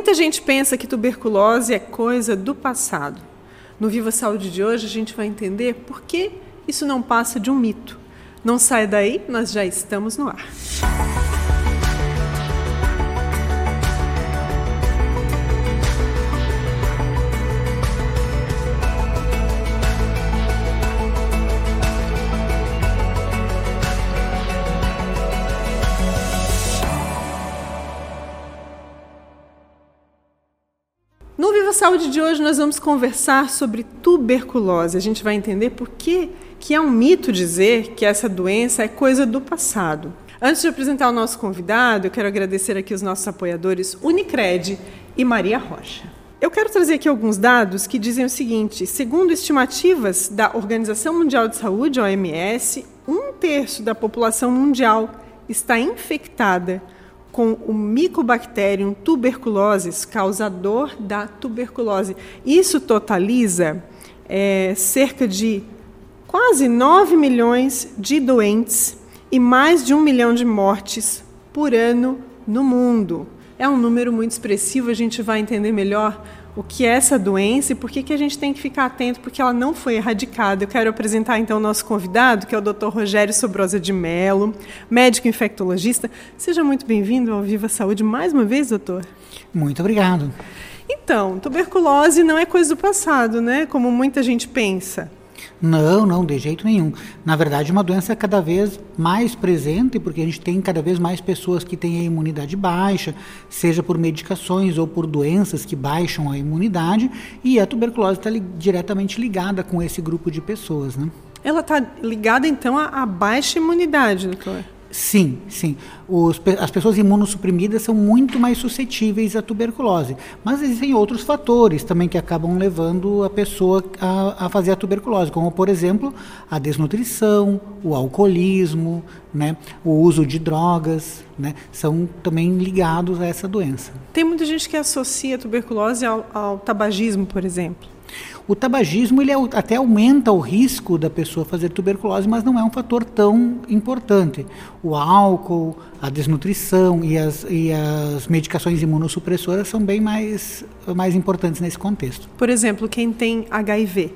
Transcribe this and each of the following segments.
Muita gente pensa que tuberculose é coisa do passado. No Viva Saúde de hoje, a gente vai entender por que isso não passa de um mito. Não sai daí, nós já estamos no ar. Saúde de hoje nós vamos conversar sobre tuberculose. A gente vai entender por que, que é um mito dizer que essa doença é coisa do passado. Antes de apresentar o nosso convidado, eu quero agradecer aqui os nossos apoiadores Unicred e Maria Rocha. Eu quero trazer aqui alguns dados que dizem o seguinte: segundo estimativas da Organização Mundial de Saúde, OMS, um terço da população mundial está infectada com o Mycobacterium tuberculosis, causador da tuberculose. Isso totaliza é, cerca de quase 9 milhões de doentes e mais de um milhão de mortes por ano no mundo. É um número muito expressivo, a gente vai entender melhor o que é essa doença e por que, que a gente tem que ficar atento, porque ela não foi erradicada. Eu quero apresentar então o nosso convidado, que é o Dr. Rogério Sobrosa de Mello, médico infectologista. Seja muito bem-vindo ao Viva Saúde mais uma vez, doutor. Muito obrigado. Então, tuberculose não é coisa do passado, né? Como muita gente pensa. Não, não, de jeito nenhum. Na verdade, uma doença cada vez mais presente, porque a gente tem cada vez mais pessoas que têm a imunidade baixa, seja por medicações ou por doenças que baixam a imunidade, e a tuberculose está li diretamente ligada com esse grupo de pessoas, né? Ela está ligada, então, à baixa imunidade, doutor? Sim, sim. Os, as pessoas imunossuprimidas são muito mais suscetíveis à tuberculose. Mas existem outros fatores também que acabam levando a pessoa a, a fazer a tuberculose, como, por exemplo, a desnutrição, o alcoolismo, né, o uso de drogas, né, são também ligados a essa doença. Tem muita gente que associa a tuberculose ao, ao tabagismo, por exemplo. O tabagismo ele é até aumenta o risco da pessoa fazer tuberculose, mas não é um fator tão importante. O álcool, a desnutrição e as, e as medicações imunossupressoras são bem mais, mais importantes nesse contexto. Por exemplo, quem tem HIV.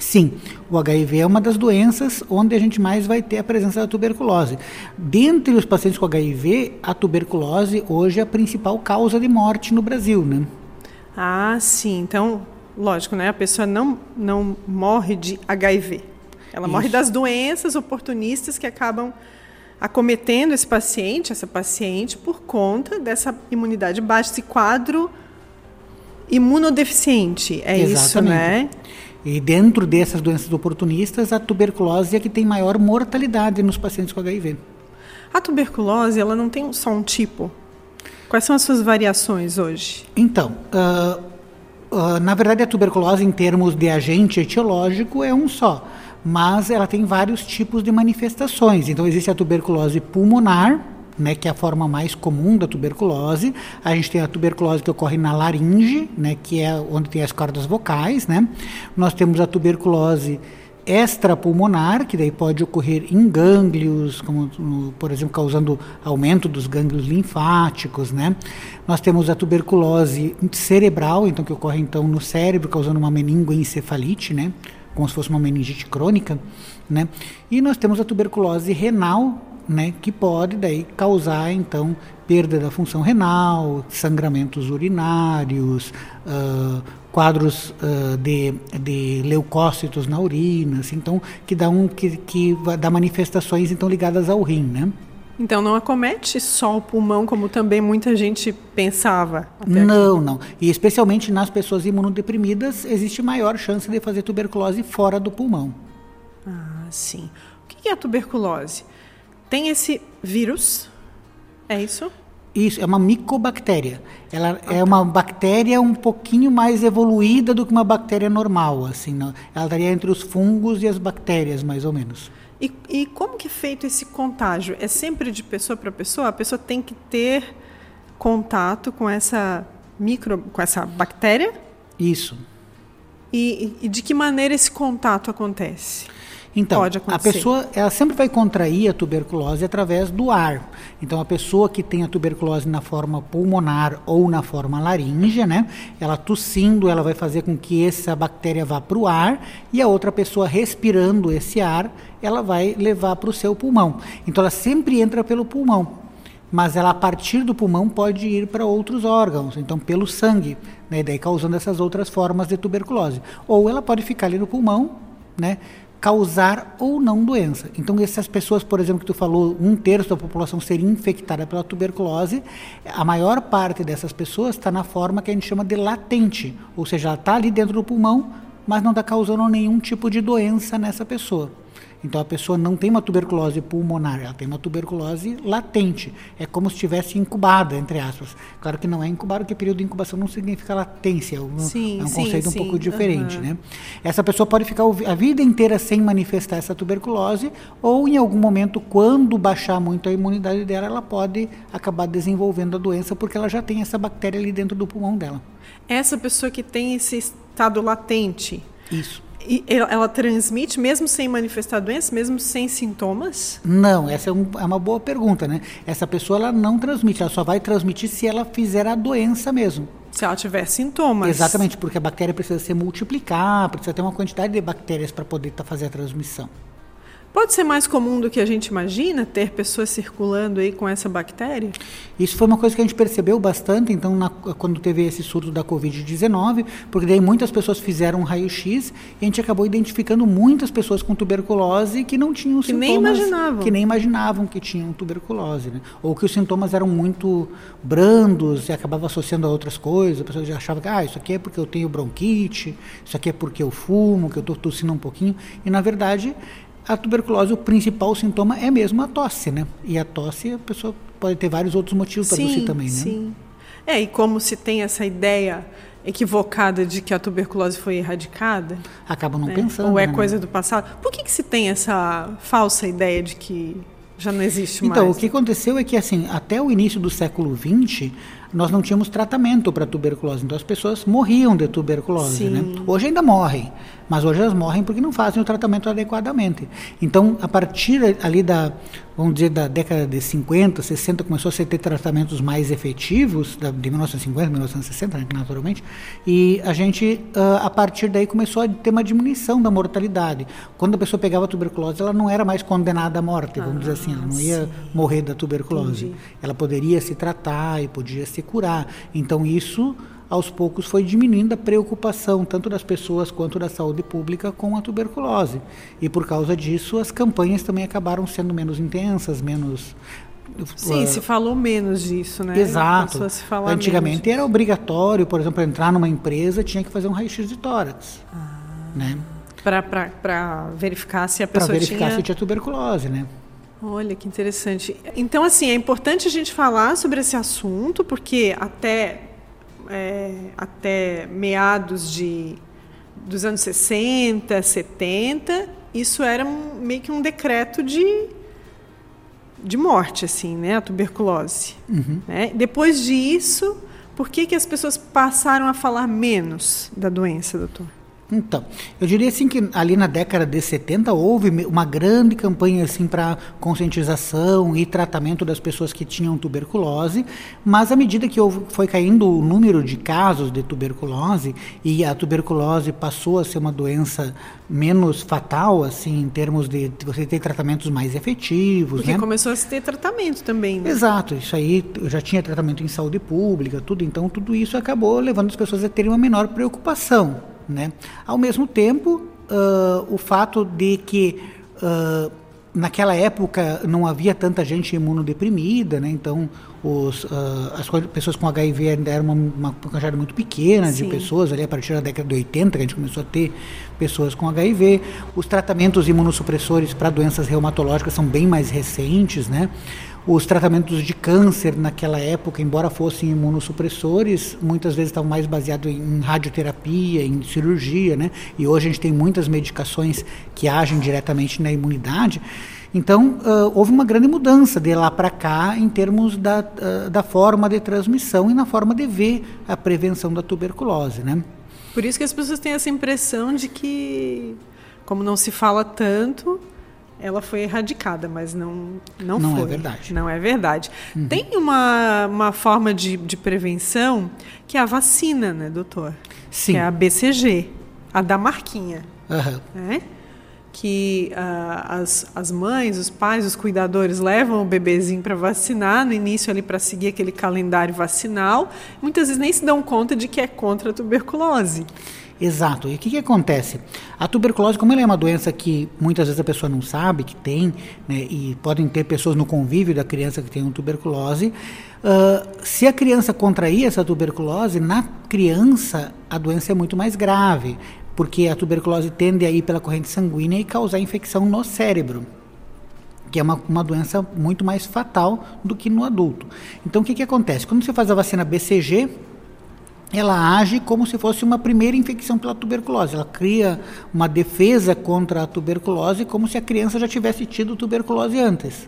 Sim, o HIV é uma das doenças onde a gente mais vai ter a presença da tuberculose. Dentre os pacientes com HIV, a tuberculose hoje é a principal causa de morte no Brasil, né? Ah, sim. Então, lógico, né? A pessoa não, não morre de HIV. Ela Isso. morre das doenças oportunistas que acabam acometendo esse paciente, essa paciente, por conta dessa imunidade baixa, esse quadro imunodeficiente. É Exatamente. isso, né? E dentro dessas doenças oportunistas, a tuberculose é que tem maior mortalidade nos pacientes com HIV. A tuberculose, ela não tem só um tipo. Quais são as suas variações hoje? Então, uh, Uh, na verdade, a tuberculose, em termos de agente etiológico, é um só, mas ela tem vários tipos de manifestações. Então, existe a tuberculose pulmonar, né, que é a forma mais comum da tuberculose. A gente tem a tuberculose que ocorre na laringe, né, que é onde tem as cordas vocais. Né. Nós temos a tuberculose extrapulmonar, que daí pode ocorrer em gânglios, como por exemplo causando aumento dos gânglios linfáticos, né? Nós temos a tuberculose cerebral, então que ocorre então no cérebro, causando uma meningoencefalite, né? Como se fosse uma meningite crônica, né? E nós temos a tuberculose renal, né, que pode daí causar então perda da função renal, sangramentos urinários, uh, quadros uh, de, de leucócitos na urina, assim, então que dá um que, que dá manifestações então ligadas ao rim, né? Então não acomete só o pulmão como também muita gente pensava. não, aqui. não. E especialmente nas pessoas imunodeprimidas existe maior chance de fazer tuberculose fora do pulmão. Ah, sim. O que é a tuberculose? Tem esse vírus? É isso? Isso, é uma micobactéria. Ela é uma bactéria um pouquinho mais evoluída do que uma bactéria normal, assim. Não? Ela estaria entre os fungos e as bactérias, mais ou menos. E, e como que é feito esse contágio? É sempre de pessoa para pessoa? A pessoa tem que ter contato com essa micro, com essa bactéria? Isso. E, e de que maneira esse contato acontece? Então, a pessoa ela sempre vai contrair a tuberculose através do ar. Então, a pessoa que tem a tuberculose na forma pulmonar ou na forma laríngea, né? Ela tossindo, ela vai fazer com que essa bactéria vá para o ar e a outra pessoa respirando esse ar, ela vai levar para o seu pulmão. Então, ela sempre entra pelo pulmão mas ela a partir do pulmão pode ir para outros órgãos, então pelo sangue, né, daí causando essas outras formas de tuberculose. Ou ela pode ficar ali no pulmão, né, causar ou não doença. Então essas pessoas, por exemplo, que tu falou, um terço da população seria infectada pela tuberculose, a maior parte dessas pessoas está na forma que a gente chama de latente, ou seja, ela está ali dentro do pulmão, mas não está causando nenhum tipo de doença nessa pessoa. Então a pessoa não tem uma tuberculose pulmonar, ela tem uma tuberculose latente. É como se estivesse incubada, entre aspas. Claro que não é incubada, porque período de incubação não significa latência, é um, sim, é um sim, conceito sim. um pouco diferente. Uhum. Né? Essa pessoa pode ficar a vida inteira sem manifestar essa tuberculose, ou em algum momento, quando baixar muito a imunidade dela, ela pode acabar desenvolvendo a doença, porque ela já tem essa bactéria ali dentro do pulmão dela. Essa pessoa que tem esse estado latente, Isso. E ela, transmite mesmo sem manifestar doença, mesmo sem sintomas? Não, essa é, um- é uma boa pergunta, né? Essa pessoa ela não transmite, ela só vai transmitir se ela fizer a doença mesmo. Se ela tiver sintomas. Exatamente, porque a bactéria precisa se multiplicar, precisa ter uma quantidade de bactérias para poder tá, fazer a transmissão. Pode ser mais comum do que a gente imagina ter pessoas circulando aí com essa bactéria? Isso foi uma coisa que a gente percebeu bastante, então, na- quando teve esse surto da Covid-19, porque daí muitas pessoas fizeram um raio-x e a gente acabou identificando muitas pessoas com tuberculose que não tinham Que nem sintomas. imaginavam. Que nem imaginavam que tinham tuberculose, né? Ou que os sintomas eram muito brandos e acabava associando a outras coisas. A pessoa já achava que, ah, isso aqui é porque eu tenho bronquite, isso aqui é porque eu fumo, que eu estou tossindo um pouquinho. E, na verdade, a tuberculose, o principal sintoma é mesmo a tosse, né? E a tosse, a pessoa pode ter vários outros motivos para tossir também, né? Sim. É, e como se tem essa ideia equivocada de que a tuberculose foi erradicada, Acabam não né? pensando. ou é né? coisa do passado. Por que, que se tem essa falsa ideia de que já não existe Então, mais? o que aconteceu é que, assim, até o início do século XX, nós não tínhamos tratamento para tuberculose. Então, as pessoas morriam de tuberculose, né? Hoje ainda morrem, mas hoje elas morrem porque não fazem o tratamento adequadamente. Então, a partir ali da, vamos dizer, da década de 50, 60, começou a ter tratamentos mais efetivos, da, de 1950, 1960, né, naturalmente, e a gente, ah, a partir daí, começou a ter uma diminuição da mortalidade. Quando a pessoa pegava tuberculose, ela não era mais condenada à morte, vamos dizer assim, ela não ia morrer da tuberculose. Entendi. Ela poderia se tratar e podia se curar. Então isso aos poucos foi diminuindo a preocupação tanto das pessoas quanto da saúde pública com a tuberculose. E por causa disso as campanhas também acabaram sendo menos intensas, menos Sim, ah, se falou menos disso, né? Exato. Antigamente menos era obrigatório, por exemplo, entrar numa empresa tinha que fazer um raio-x de tórax, né? para verificar se a Para pessoa verificar tinha... se tinha tuberculose, né? Olha que interessante. Então, assim, é importante a gente falar sobre esse assunto, porque até, é, até meados de, dos anos 60, 70, isso era um- meio que um decreto de, de morte, assim, né? A tuberculose. né? Depois disso, por que, que as pessoas passaram a falar menos da doença, doutor? Então, eu diria assim que ali na década de 70 houve uma grande campanha assim para conscientização e tratamento das pessoas que tinham tuberculose, mas à medida que houve, foi caindo o número de casos de tuberculose e a tuberculose passou a ser uma doença menos fatal assim em termos de, você ter tratamentos mais efetivos, Porque né? começou a se ter tratamento também, né? Exato, isso aí já tinha tratamento em saúde pública, tudo, então tudo isso acabou levando as pessoas a terem uma menor preocupação, né? Ao mesmo tempo, ah, o fato de que ah, naquela época não havia tanta gente imunodeprimida, né? Então os, ah, as pessoas com HIV ainda eram uma, uma muito pequena de Sim. pessoas, ali a partir da década de 80 que a gente começou a ter pessoas com HIV. Os tratamentos imunossupressores para doenças reumatológicas são bem mais recentes, né? Os tratamentos de câncer naquela época, embora fossem imunossupressores, muitas vezes estavam mais baseados em radioterapia, em cirurgia, né? E hoje a gente tem muitas medicações que agem diretamente na imunidade. Então, ah, houve uma grande mudança de lá para cá em termos da, ah, da forma de transmissão e na forma de ver a prevenção da tuberculose, né? Por isso que as pessoas têm essa impressão de que como não se fala tanto, ela foi erradicada, mas não, não, Não é foi. verdade. Não é verdade. Tem uma, uma forma de, de prevenção que é a vacina, né, doutor? Sim. Que é a BCG, a da marquinha, Aham. né? Que ah, as, as mães, os pais, os cuidadores levam o bebezinho para vacinar, no início ali para seguir aquele calendário vacinal. Muitas vezes nem se dão conta de que é contra a tuberculose. Exato. E o que, que acontece? A tuberculose, como ela é uma doença que muitas vezes a pessoa não sabe que tem, né, e podem ter pessoas no convívio da criança que tem tuberculose, ah, se a criança contrair essa tuberculose, na criança a doença é muito mais grave, porque a tuberculose tende a ir pela corrente sanguínea e causar infecção no cérebro que é uma, uma doença muito mais fatal do que no adulto. Então, o que, que acontece? Quando você faz a vacina BCG, ela age como se fosse uma primeira infecção pela tuberculose. Ela cria uma defesa contra a tuberculose, como se a criança já tivesse tido tuberculose antes.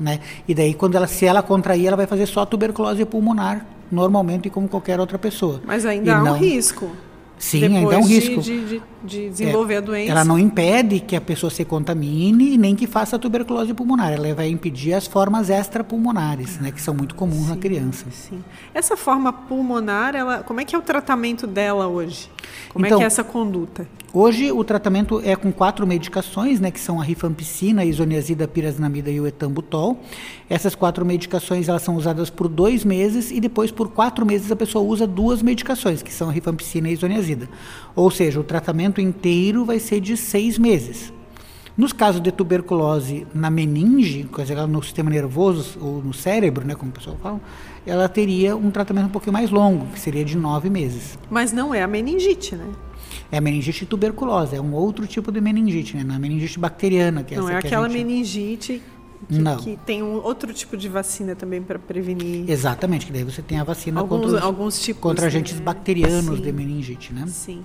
Né? E daí, quando ela, se ela contrair, ela vai fazer só tuberculose pulmonar, normalmente, como qualquer outra pessoa. Mas ainda E há um não- risco. Sim, depois ainda é um risco. De, de- de desenvolver É, a doença. Ela não impede que a pessoa se contamine nem que faça tuberculose pulmonar. Ela vai impedir as formas extrapulmonares, né, que são muito comuns na criança. Sim. Essa forma pulmonar, ela, como é que é o tratamento dela hoje? Como Então- é que é essa conduta? Hoje o tratamento é com quatro medicações, né, que são a rifampicina, a isoniazida, a pirazinamida e o etambutol. Essas quatro medicações elas são usadas por dois meses e depois por quatro meses a pessoa usa duas medicações, que são a rifampicina e a isoniazida. Ou seja, o tratamento inteiro vai ser de seis meses. Nos casos de tuberculose na meninge, quer dizer, no sistema nervoso ou no cérebro, né, como o pessoal fala, ela teria um tratamento um pouquinho mais longo, que seria de nove meses. Mas não é a meningite, né? É a meningite tuberculose, é um outro tipo de meningite, né? Não é a meningite bacteriana, que é não é aquela gente- meningite que, Não. que tem um outro tipo de vacina também para prevenir Exatamente, que daí você tem a vacina alguns, contra, os, alguns tipos. contra né? agentes bacterianos Sim. de meningite, né? Sim.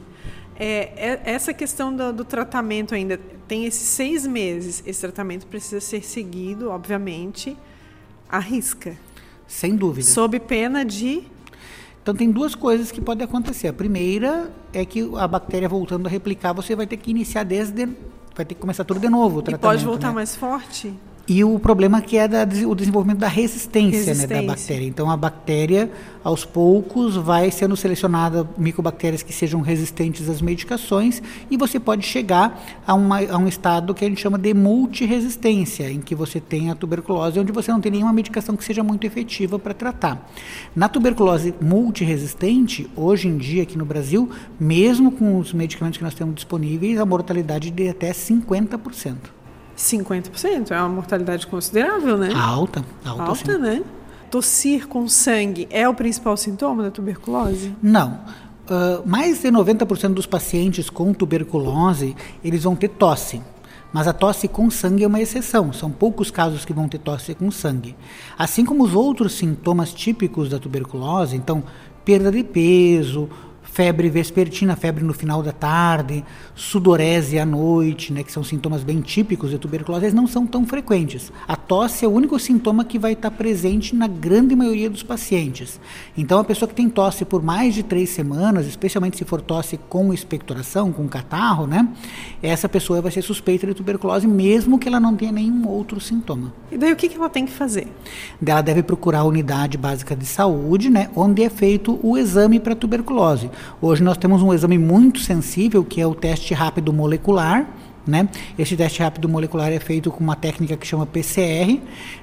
É, é- essa questão do, do tratamento ainda tem esses seis meses. Esse tratamento precisa ser seguido, obviamente, à risca, Sem dúvida. sob pena de Então tem duas coisas que podem acontecer. A primeira é que a bactéria voltando a replicar, você vai ter que iniciar desde vai ter que começar tudo de novo o e tratamento. pode voltar né? mais forte. E o problema que é da, o desenvolvimento da resistência, Né, da Resistência. bactéria. Então a bactéria, aos poucos, vai sendo selecionada micobactérias que sejam resistentes às medicações e você pode chegar a, uma, a um estado que a gente chama de multiresistência, em que você tem a tuberculose, onde você não tem nenhuma medicação que seja muito efetiva para tratar. Na tuberculose multiresistente, hoje em dia aqui no Brasil, mesmo com os medicamentos que nós temos disponíveis, a mortalidade é de até 50%. 50% é uma mortalidade considerável, né? Alta, alta, Alta, sim. né? Tossir com sangue é o principal sintoma da tuberculose? Não. Ah, mais de 90% dos pacientes com tuberculose, eles vão ter tosse. Mas a tosse com sangue é uma exceção. São poucos casos que vão ter tosse com sangue. Assim como os outros sintomas típicos da tuberculose, então, perda de peso, febre vespertina, febre no final da tarde, sudorese à noite, né, que são sintomas bem típicos da tuberculose, eles não são tão frequentes. A tosse é o único sintoma que vai estar presente na grande maioria dos pacientes. Então, a pessoa que tem tosse por mais de três semanas, especialmente se for tosse com expectoração, com catarro, né, essa pessoa vai ser suspeita de tuberculose, mesmo que ela não tenha nenhum outro sintoma. E daí o que que ela tem que fazer? Ela deve procurar a unidade básica de saúde, né, onde é feito o exame para tuberculose. Hoje nós temos um exame muito sensível, que é o teste rápido molecular. Né? Esse teste rápido molecular é feito com uma técnica que chama PCR.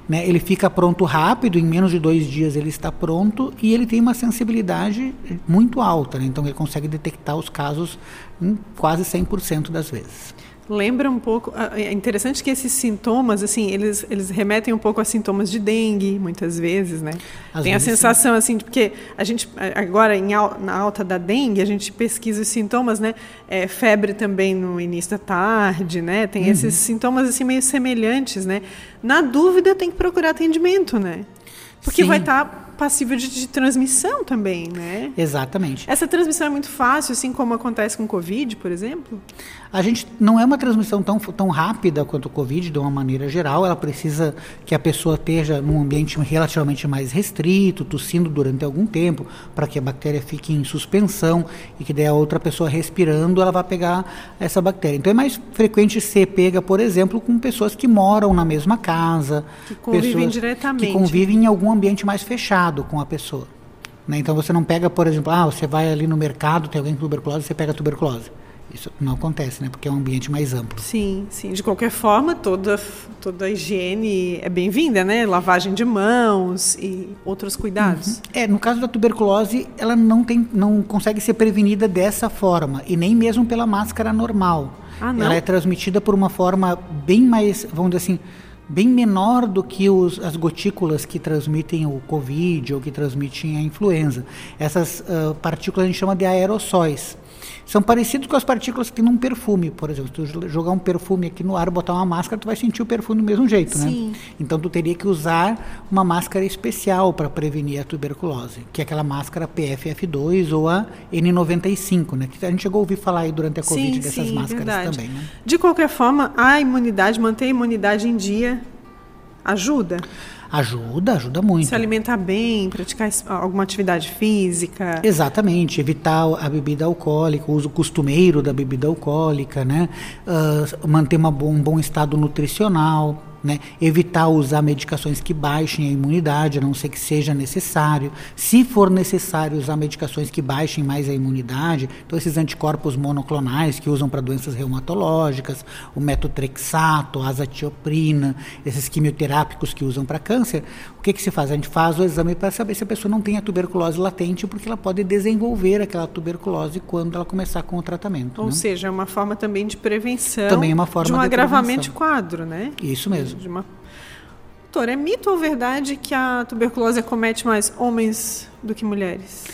Né? Ele fica pronto rápido, em menos de dois dias ele está pronto e ele tem uma sensibilidade muito alta. Né? Então ele consegue detectar os casos em quase 100% das vezes. Lembra um pouco. É interessante que esses sintomas, assim, eles, eles remetem um pouco a sintomas de dengue, muitas vezes, né? Às Tem vezes, a sensação, assim, de porque a gente, agora, em, na alta da dengue, a gente pesquisa os sintomas, né? É, febre também no início da tarde, né? Tem Uhum. esses sintomas, assim, meio semelhantes, né? Na dúvida, tem que procurar atendimento, né? Porque Sim. vai estar passível de, de, transmissão também, né? Exatamente. Essa transmissão é muito fácil, assim como acontece com o Covid, por exemplo? A gente não é uma transmissão tão, tão rápida quanto o Covid, de uma maneira geral. Ela precisa que a pessoa esteja num ambiente relativamente mais restrito, tossindo durante algum tempo, para que a bactéria fique em suspensão e que daí a outra pessoa respirando, ela vai pegar essa bactéria. Então é mais frequente ser pega, por exemplo, com pessoas que moram na mesma casa, que convivem diretamente, que convivem em algum ambiente mais fechado com a pessoa. Né? Então você não pega, por exemplo, ah, você vai ali no mercado, tem alguém com tuberculose, você pega tuberculose. Isso não acontece, né? Porque é um ambiente mais amplo. Sim, sim. De qualquer forma, toda, toda a higiene é bem-vinda, né? Lavagem de mãos e outros cuidados. Uhum. É, no caso da tuberculose, ela não, tem, não consegue ser prevenida dessa forma, e nem mesmo pela máscara normal. Ah, não? Ela é transmitida por uma forma bem mais, vamos dizer assim, bem menor do que os, as gotículas que transmitem o Covid ou que transmitem a influenza. Essas uh, partículas a gente chama de aerossóis são parecidos com as partículas que num perfume, por exemplo. Se tu jogar um perfume aqui no ar, botar uma máscara, tu vai sentir o perfume do mesmo jeito, Sim. né? Então tu teria que usar uma máscara especial para prevenir a tuberculose, que é aquela máscara PFF2 ou a N95, né? Que a gente chegou a ouvir falar aí durante a Covid sim, dessas sim, máscaras verdade. também, né? De qualquer forma, a imunidade, manter a imunidade em dia ajuda? Ajuda, ajuda muito. Se alimentar bem, praticar alguma atividade física. Exatamente, evitar a bebida alcoólica, o uso costumeiro da bebida alcoólica, né? Uh, manter uma, um bom estado nutricional. Né? Evitar usar medicações que baixem a imunidade, a não ser que seja necessário. Se for necessário usar medicações que baixem mais a imunidade, então esses anticorpos monoclonais que usam para doenças reumatológicas, o metotrexato, a azatioprina, esses quimioterápicos que usam para câncer, o que, que se faz? A gente faz o exame para saber se a pessoa não tem a tuberculose latente, porque ela pode desenvolver aquela tuberculose quando ela começar com o tratamento. Ou né? seja, é uma forma também de prevenção também é uma forma de um de agravamento de quadro, né? Isso mesmo. De uma... Doutor, é mito ou verdade que a tuberculose acomete mais homens do que mulheres?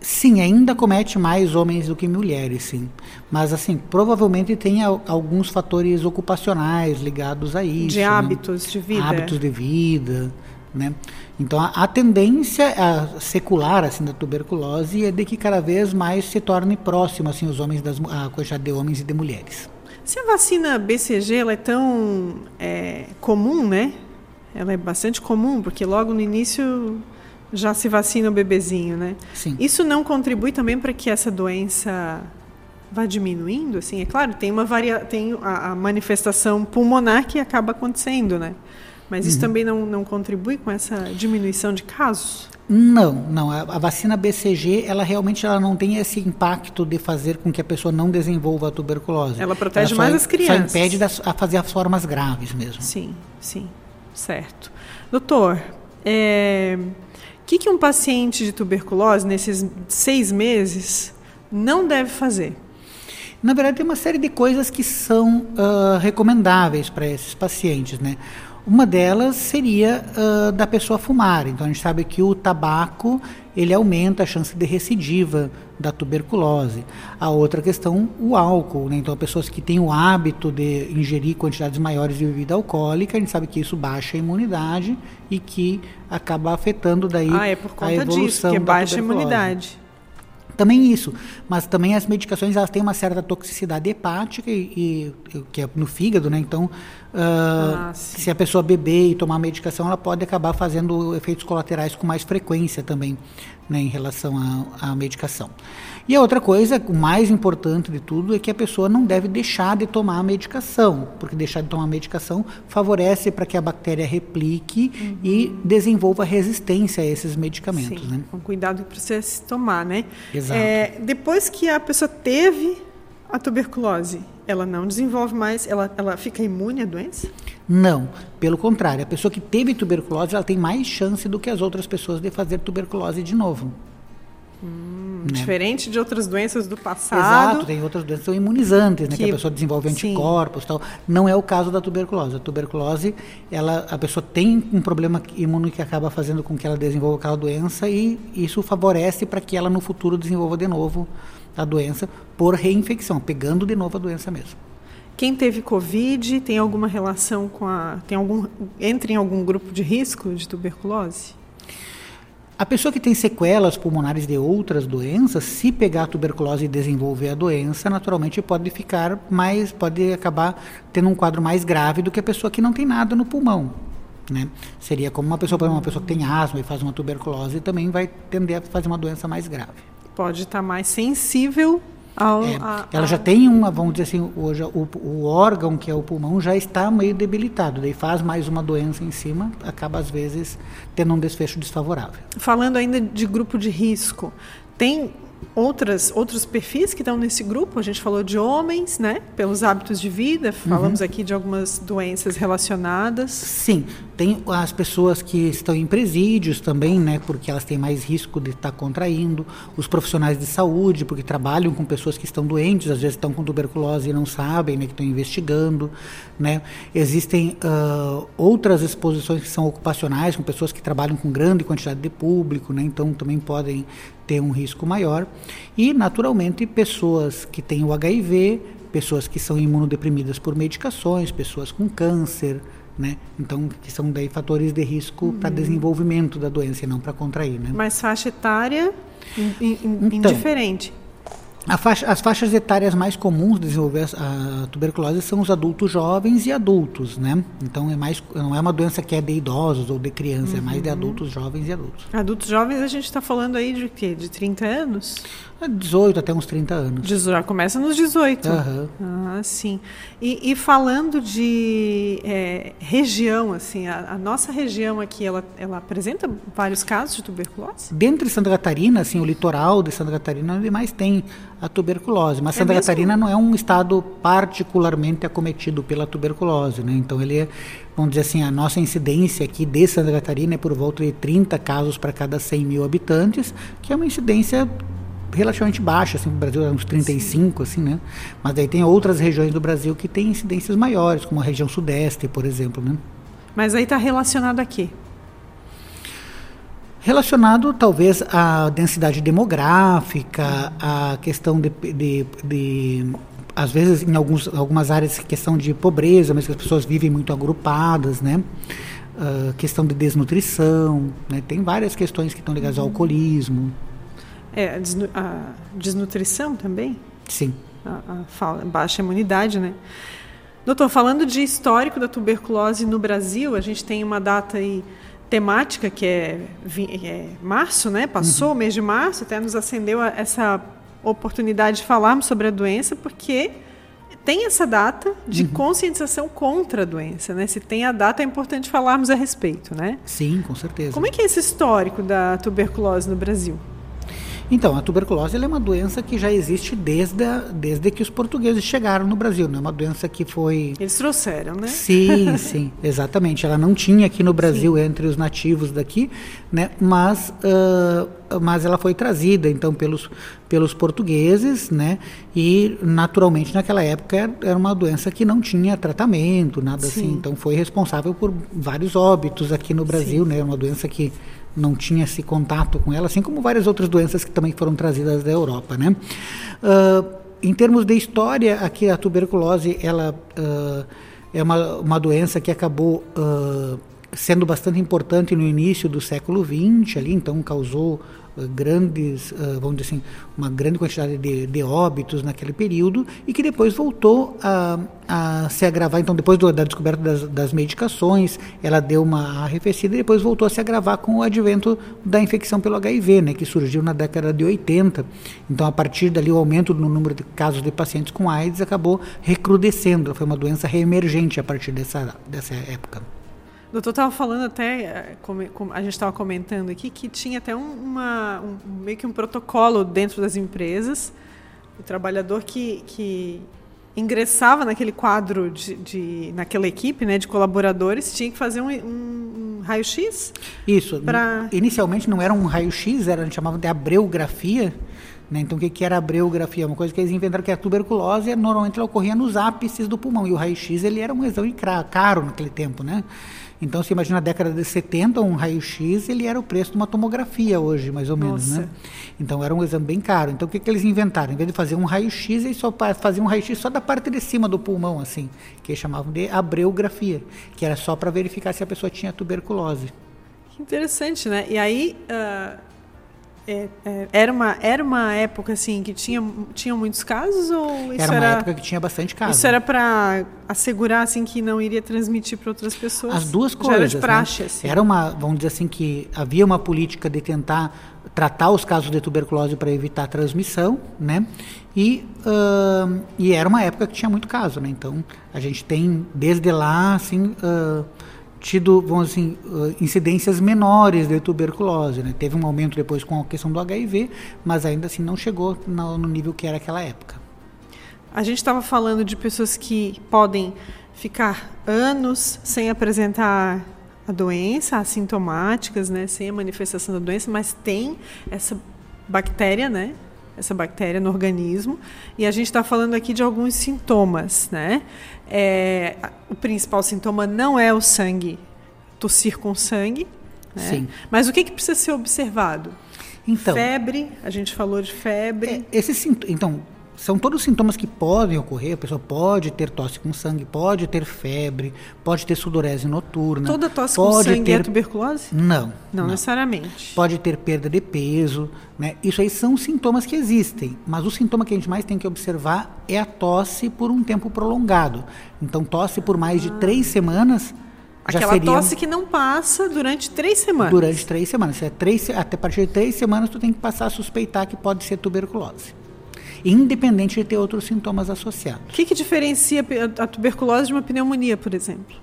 Sim, ainda comete mais homens do que mulheres, sim. Mas, assim, provavelmente tem al- alguns fatores ocupacionais ligados a isso. De né? hábitos de vida? Hábitos de vida, né? Então, a, a tendência a secular, assim, da tuberculose é de que cada vez mais se torne próximo, assim, os homens das, a quantidade de homens e de mulheres. Se a vacina BCG ela é tão é, comum, né? Ela é bastante comum, porque logo no início já se vacina o bebezinho, né? Sim. Isso não contribui também para que essa doença vá diminuindo? Assim, é claro, tem uma varia... tem a, a manifestação pulmonar que acaba acontecendo, né? Mas isso também não, não contribui com essa diminuição de casos? Não, não. A, a vacina BCG, ela realmente ela não tem esse impacto de fazer com que a pessoa não desenvolva a tuberculose. Ela protege só- mais as crianças. Só impede das, a fazer as formas graves mesmo. Sim, sim, certo. Doutor, é, o que, que um paciente de tuberculose, nesses seis meses, não deve fazer? Na verdade, tem uma série de coisas que são ah, recomendáveis para esses pacientes, né? Uma delas seria ah, da pessoa fumar. Então, a gente sabe que o tabaco ele aumenta a chance de recidiva da tuberculose. A outra questão, o álcool. Né? Então, pessoas que têm o hábito de ingerir quantidades maiores de bebida alcoólica, a gente sabe que isso baixa a imunidade e que acaba afetando daí ah, é por a conta evolução disso, da baixa a tuberculose. imunidade. Também isso, mas também as medicações elas têm uma certa toxicidade hepática e, e- que é no fígado, né? Então, ah, Ah, sim. se a pessoa beber e tomar medicação, ela pode acabar fazendo efeitos colaterais com mais frequência também, né, em relação à medicação. E a outra coisa, o mais importante de tudo, é que a pessoa não deve deixar de tomar a medicação, porque deixar de tomar a medicação favorece para que a bactéria replique e desenvolva resistência a esses medicamentos, Sim, né? com cuidado que precisa se tomar, né? Exato. É, depois que a pessoa teve a tuberculose, ela não desenvolve mais, ela, ela fica imune à doença? Não, pelo contrário, a pessoa que teve tuberculose ela tem mais chance do que as outras pessoas de fazer tuberculose de novo. Né? Diferente de outras doenças do passado. Exato, tem outras doenças que são imunizantes, né, que, Que- a pessoa desenvolve sim. anticorpos, tal. Não é o caso da tuberculose. A tuberculose, ela, a pessoa tem um problema imune que acaba fazendo com que ela desenvolva aquela doença e isso favorece para que ela no futuro desenvolva de novo a doença por reinfecção, pegando de novo a doença mesmo. Quem teve Covid tem alguma relação com a. Tem algum, entra em algum grupo de risco de tuberculose? A pessoa que tem sequelas pulmonares de outras doenças, se pegar a tuberculose e desenvolver a doença, naturalmente pode ficar mais, pode acabar tendo um quadro mais grave do que a pessoa que não tem nada no pulmão. Né? Seria como uma pessoa, por exemplo, uma pessoa que tem asma e faz uma tuberculose, também vai tender a fazer uma doença mais grave. Pode estar mais sensível ao, é, a, ela já tem uma, vamos dizer assim, hoje o, o, órgão que é o pulmão já está meio debilitado, daí faz mais uma doença em cima, acaba às vezes tendo um desfecho desfavorável. Falando ainda de grupo de risco, tem outras, outros perfis que estão nesse grupo. A gente falou de homens, né? Pelos hábitos de vida. Falamos uhum. aqui de algumas doenças relacionadas. Sim, tem as pessoas que estão em presídios também, né? Porque elas têm mais risco de estar contraindo. Os profissionais de saúde, porque trabalham com pessoas que estão doentes, às vezes estão com tuberculose e não sabem, né? Que estão investigando, né? Existem uh, outras exposições que são ocupacionais, com pessoas que trabalham com grande quantidade de público, né? Então também podem ter um risco maior. E, naturalmente, pessoas que têm o HIV, pessoas que são imunodeprimidas por medicações, pessoas com câncer, né? Então, que são daí fatores de risco uhum. para desenvolvimento da doença e não para contrair, né? Mas faixa etária in, in, então, indiferente. Faixa, as faixas etárias mais comuns de desenvolver a, a, tuberculose são os adultos jovens e adultos, né? Então é mais, não é uma doença que é de idosos ou de crianças, uhum. é mais de uhum. adultos jovens e adultos. Adultos jovens a gente está falando aí de quê? De 30 anos? 18 até uns 30 anos. Já começa nos 18. Uhum. Ah, sim. E, e falando de é, região, assim, a, a, nossa região aqui, ela, ela apresenta vários casos de tuberculose? Dentro de Santa Catarina, assim, o litoral de Santa Catarina é onde mais tem a tuberculose. Mas é Santa mesmo? Catarina não é um estado particularmente acometido pela tuberculose, né? Então ele é, vamos dizer assim, a nossa incidência aqui de Santa Catarina é por volta de 30 casos para cada 100 mil habitantes, que é uma incidência relativamente baixa, assim, o Brasil é uns 35, Sim. assim, né? Mas daí tem outras regiões do Brasil que têm incidências maiores, como a região sudeste, por exemplo, né? Mas aí está relacionado a quê? Relacionado talvez à densidade demográfica, à questão de, de, de às vezes em alguns, algumas áreas questão de pobreza, mas que as pessoas vivem muito agrupadas, né? Uh, questão de desnutrição, né? tem várias questões que estão ligadas ao alcoolismo. É, a, desnu a desnutrição também? Sim. A, a, baixa imunidade, né? Doutor, falando de histórico da tuberculose no Brasil, a gente tem uma data aí temática que é, é março, né? Passou uhum. o mês de março, até nos acendeu essa oportunidade de falarmos sobre a doença, porque tem essa data de uhum. conscientização contra a doença, né? Se tem a data, é importante falarmos a respeito, né? Sim, com certeza. Como é que é esse histórico da tuberculose no Brasil? Então, a tuberculose é uma doença que já existe desde, a, desde que os portugueses chegaram no Brasil. Não é uma doença que foi. Eles trouxeram, né? Sim, sim, exatamente. Ela não tinha aqui no Brasil sim. entre os nativos daqui, né? mas, uh, mas ela foi trazida então pelos, pelos portugueses, né? E naturalmente naquela época era uma doença que não tinha tratamento, nada assim. sim. assim. Então foi responsável por vários óbitos aqui no Brasil, sim. né? Uma doença que não tinha esse contato com ela, assim como várias outras doenças que também foram trazidas da Europa, né? Uh, em termos de história, aqui a tuberculose ela uh, é uma, uma doença que acabou uh, sendo bastante importante no início do século XX, ali, então causou grandes, uh, vamos dizer assim, uma grande quantidade de, de, óbitos naquele período e que depois voltou a, a se agravar. Então, depois do, da descoberta das, das, medicações, ela deu uma arrefecida e depois voltou a se agravar com o advento da infecção pelo HIV, né, que surgiu na década de 80. Então, a partir dali, o aumento no número de casos de pacientes com AIDS acabou recrudescendo. Foi uma doença reemergente a partir dessa, dessa época. O doutor estava falando até, eh, a gente estava comentando aqui, que tinha até uma, um, meio que um protocolo dentro das empresas. O trabalhador que, que ingressava naquele quadro de, de, naquela equipe né, de colaboradores tinha que fazer um, um, um raio-x? Isso. Pra... Inicialmente não era um raio-x, era, a gente chamava de abreografia. Né? Então, o que, que era abreografia? Uma coisa que eles inventaram que a tuberculose normalmente ela ocorria nos ápices do pulmão. E o raio-x ele era um exame caro naquele tempo. Né? Então, se imagina na década de 70, um raio-x, ele era o preço de uma tomografia hoje, mais ou menos, né? Então, era um exame bem caro. Então, o que, que eles inventaram? Em vez de fazer um raio-x, eles só faziam um raio-x só da parte de cima do pulmão, assim, que eles chamavam de abreografia, que era só para verificar se a pessoa tinha tuberculose. Que Interessante, né? E aí uh, é, é, era, uma, era uma época assim que tinha, tinha muitos casos ou isso era uma era, época que tinha bastante casos? Isso era para assegurar assim que não iria transmitir para outras pessoas. As duas coisas. Já era de né? praxe, né? assim. Era uma, vamos dizer assim que havia uma política de tentar tratar os casos de tuberculose para evitar a transmissão, né? E, uh, e era uma época que tinha muito caso, né? Então a gente tem desde lá assim uh, tido, vamos assim, uh, incidências menores de tuberculose. Né? Teve um aumento depois com a questão do HIV, mas ainda assim não chegou no nível que era aquela época. A gente estava falando de pessoas que podem ficar anos sem apresentar a doença, assintomáticas, né, sem a manifestação da doença, mas tem essa bactéria, né, essa bactéria no organismo. E a gente está falando aqui de alguns sintomas, né? É, o principal sintoma não é o sangue, tossir com sangue. Né? Sim. Mas o que, que precisa ser observado? Então, febre, a gente falou de febre. É, esse, então, são todos sintomas que podem ocorrer. A pessoa pode ter tosse com sangue, pode ter febre, pode ter sudorese noturna. Toda tosse com sangue é ter... é tuberculose? Não, não. Não necessariamente. Pode ter perda de peso. Né? Isso aí são sintomas que existem. Mas o sintoma que a gente mais tem que observar é a tosse por um tempo prolongado. Então, tosse por mais de ah. três semanas. Aquela seria... tosse que não passa durante três semanas. Durante três semanas. É três, até a partir de três semanas, tu tem que passar a suspeitar que pode ser tuberculose independente de ter outros sintomas associados. O que, que diferencia a tuberculose de uma pneumonia, por exemplo?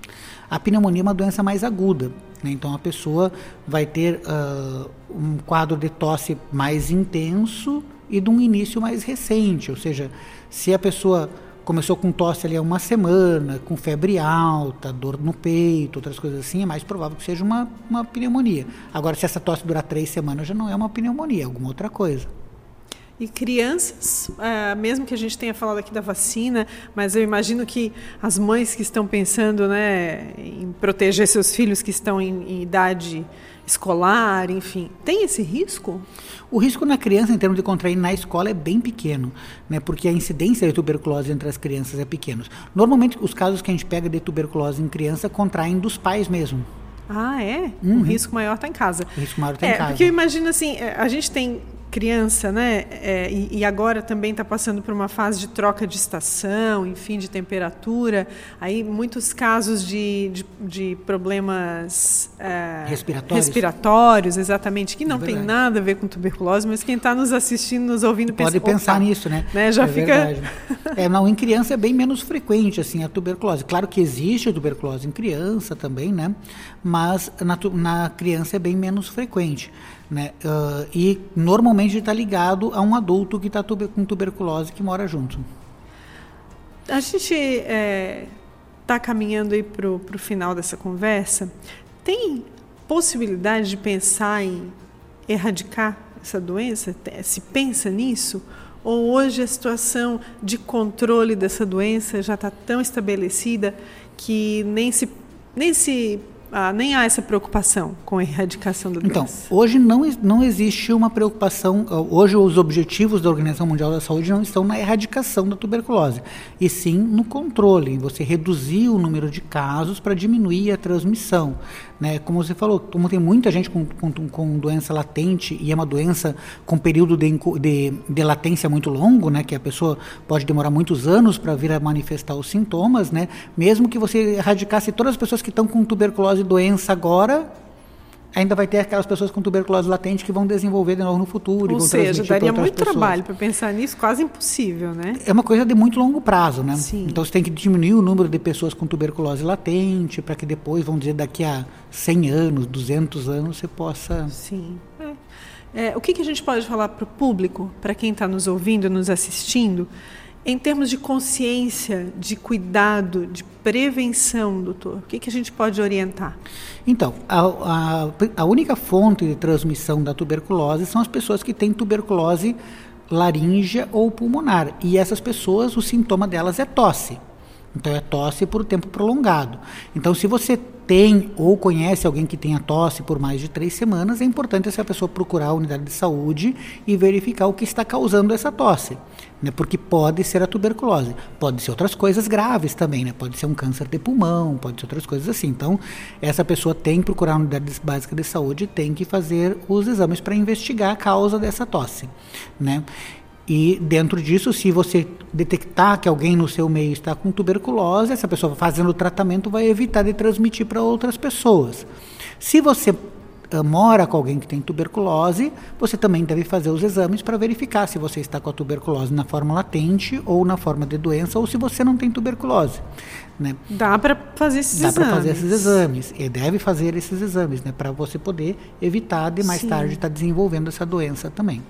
A pneumonia é uma doença mais aguda, né? então a pessoa vai ter uh, um quadro de tosse mais intenso e de um início mais recente, ou seja, se a pessoa começou com tosse ali há uma semana, com febre alta, dor no peito, outras coisas assim, é mais provável que seja uma, uma pneumonia. Agora, se essa tosse durar três semanas, já não é uma pneumonia, é alguma outra coisa. E crianças, é, mesmo que a gente tenha falado aqui da vacina, mas eu imagino que as mães que estão pensando né, em proteger seus filhos que estão em, em idade escolar, enfim, tem esse risco? O risco na criança, em termos de contrair na escola, é bem pequeno, né, porque a incidência de tuberculose entre as crianças é pequena. Normalmente, os casos que a gente pega de tuberculose em criança contraem dos pais mesmo. Ah, é? Uhum. O risco maior está em casa. O risco maior está é, em casa. Porque eu imagino assim, é, a gente tem criança, né? É, e, e, agora também está passando por uma fase de troca de estação, enfim, de temperatura. Aí muitos casos de, de, de problemas é, respiratórios. respiratórios, exatamente, que não é tem nada a ver com tuberculose, mas quem está nos assistindo, nos ouvindo, pensa, pode pensar nisso, né? né? Já é fica. é, não, em criança é bem menos frequente assim a tuberculose. Claro que existe a tuberculose em criança também, né? Mas na, na criança é bem menos frequente. Né? Uh, e normalmente está ligado a um adulto que está tuber com tuberculose que mora junto. A gente está é, tá caminhando aí para o final dessa conversa. Tem possibilidade de pensar em erradicar essa doença? Se pensa nisso? Ou hoje a situação de controle dessa doença já está tão estabelecida que nem se, nem se ah, nem há essa preocupação com a erradicação da então, doença? Então, hoje não, não existe uma preocupação. Ah, hoje, os objetivos da Organização Mundial da Saúde não estão na erradicação da tuberculose, e sim no controle, em você reduzir o número de casos para diminuir a transmissão. Né? Como você falou, como tem muita gente com, com, com doença latente e é uma doença com período de, de, de, latência muito longo, né? que a pessoa pode demorar muitos anos para vir a manifestar os sintomas, né? mesmo que você erradicasse todas as pessoas que estão com tuberculose e doença agora, ainda vai ter aquelas pessoas com tuberculose latente que vão desenvolver de novo no futuro. Ou seja, daria muito pessoas. trabalho para pensar nisso, quase impossível, né? É uma coisa de muito longo prazo, né? Sim. Então você tem que diminuir o número de pessoas com tuberculose latente para que depois, vamos dizer, daqui a 100 anos, 200 anos, você possa... Sim. É. É, o que, que a gente pode falar para o público, para quem está nos ouvindo, nos assistindo, em termos de consciência, de cuidado, de prevenção, doutor, o que, que a gente pode orientar? Então, a, a, a única fonte de transmissão da tuberculose são as pessoas que têm tuberculose laríngea ou pulmonar. E essas pessoas, o sintoma delas é tosse. Então é tosse por tempo prolongado. Então, se você tem ou conhece alguém que tenha tosse por mais de três semanas, é importante essa pessoa procurar a unidade de saúde e verificar o que está causando essa tosse. né? Porque pode ser a tuberculose, pode ser outras coisas graves também, né? Pode ser um câncer de pulmão, pode ser outras coisas assim. Então, essa pessoa tem que procurar a unidade básica de saúde, tem que fazer os exames para investigar a causa dessa tosse, né? E dentro disso, se você detectar que alguém no seu meio está com tuberculose, essa pessoa fazendo o tratamento vai evitar de transmitir para outras pessoas. Se você uh, mora com alguém que tem tuberculose, você também deve fazer os exames para verificar se você está com a tuberculose na forma latente ou na forma de doença, ou se você não tem tuberculose. Né? Dá para fazer esses Dá exames. Dá para fazer esses exames. E deve fazer esses exames, né? Para você poder evitar de mais Sim. tarde estar tá desenvolvendo essa doença também.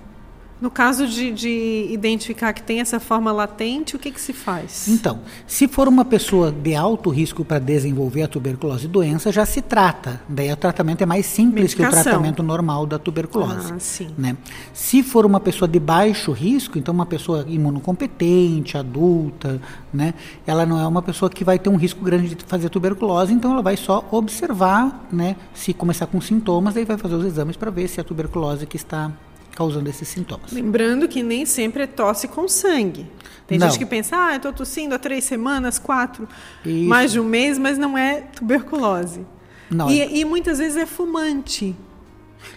No caso de, de, identificar que tem essa forma latente, o que, que se faz? Então, se for uma pessoa de alto risco para desenvolver a tuberculose doença, já se trata. Daí o tratamento é mais simples Medicação. que o tratamento normal da tuberculose. Ah, sim. Né? Se for uma pessoa de baixo risco, então uma pessoa imunocompetente, adulta, né? ela não é uma pessoa que vai ter um risco grande de fazer tuberculose, então ela vai só observar, né? se começar com sintomas, aí vai fazer os exames para ver se é a tuberculose que está causando esses sintomas. Lembrando que nem sempre é tosse com sangue. Tem não. gente que pensa, ah, eu estou tossindo há três semanas, quatro, Isso. mais de um mês, mas não é tuberculose. Não. E, é... e muitas vezes é fumante.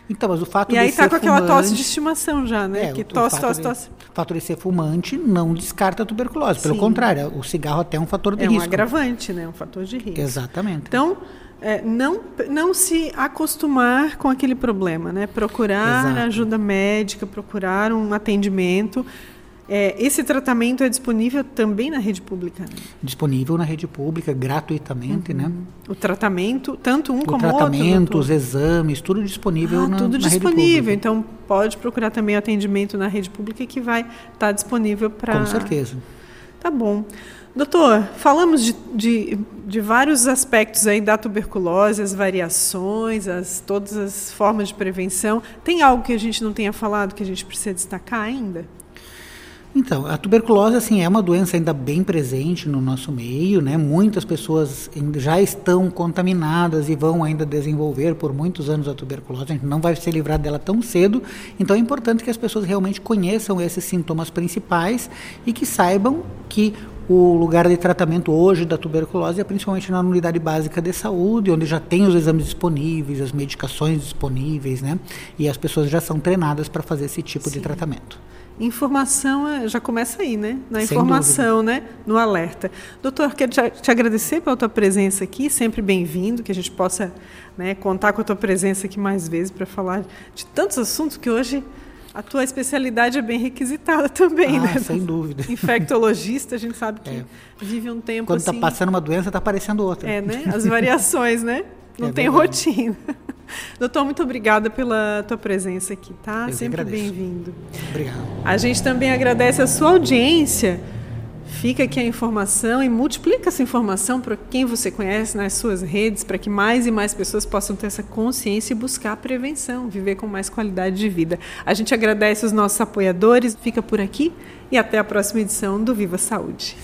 Então, mas o fato e de aí tá com fumante, aquela tosse de estimação já, né? É, que tosse, tosse, de, tosse. O fato de ser fumante não descarta a tuberculose. Pelo Sim. contrário, o cigarro até é um fator de é risco. É um agravante, né? Um fator de risco. Exatamente. Então, é, não, não se acostumar com aquele problema, né? Procurar Exato. ajuda médica, procurar um atendimento. É, esse tratamento é disponível também na rede pública? Né? Disponível na rede pública, gratuitamente, né? uhum. né? O tratamento, tanto um o como o outro? O tratamento, os exames, tudo disponível ah, na, tudo na disponível. Então, pode procurar também atendimento na rede pública que vai estar disponível para... Com certeza. Tá bom. Doutor, falamos de, de, de, vários aspectos aí da tuberculose, as variações, as, todas as formas de prevenção. Tem algo que a gente não tenha falado que a gente precisa destacar ainda? Então, a tuberculose assim é uma doença ainda bem presente no nosso meio, né? Muitas pessoas já estão contaminadas e vão ainda desenvolver por muitos anos a tuberculose. A gente não vai se livrar dela tão cedo. Então é importante que as pessoas realmente conheçam esses sintomas principais e que saibam que o lugar de tratamento hoje da tuberculose é principalmente na unidade básica de saúde, onde já tem os exames disponíveis, as medicações disponíveis, né? E as pessoas já são treinadas para fazer esse tipo Sim. de tratamento. Informação é, já começa aí, né? Na informação, né? No alerta. Doutor, quero te agradecer pela tua presença aqui, sempre bem-vindo, que a gente possa né, contar com a tua presença aqui mais vezes para falar de tantos assuntos que hoje a tua especialidade é bem requisitada também, ah, né? Sem dúvida. Infectologista, a gente sabe que é. vive um tempo Quando está assim, passando uma doença, está aparecendo outra. É, né? As variações, né? Não é tem verdade. rotina. Doutor, muito obrigada pela tua presença aqui, tá? Eu Sempre bem-vindo. Obrigado. A gente também agradece a sua audiência. Fica aqui a informação e multiplica essa informação para quem você conhece nas suas redes, para que mais e mais pessoas possam ter essa consciência e buscar a prevenção, viver com mais qualidade de vida. A gente agradece os nossos apoiadores, fica por aqui e até a próxima edição do Viva Saúde.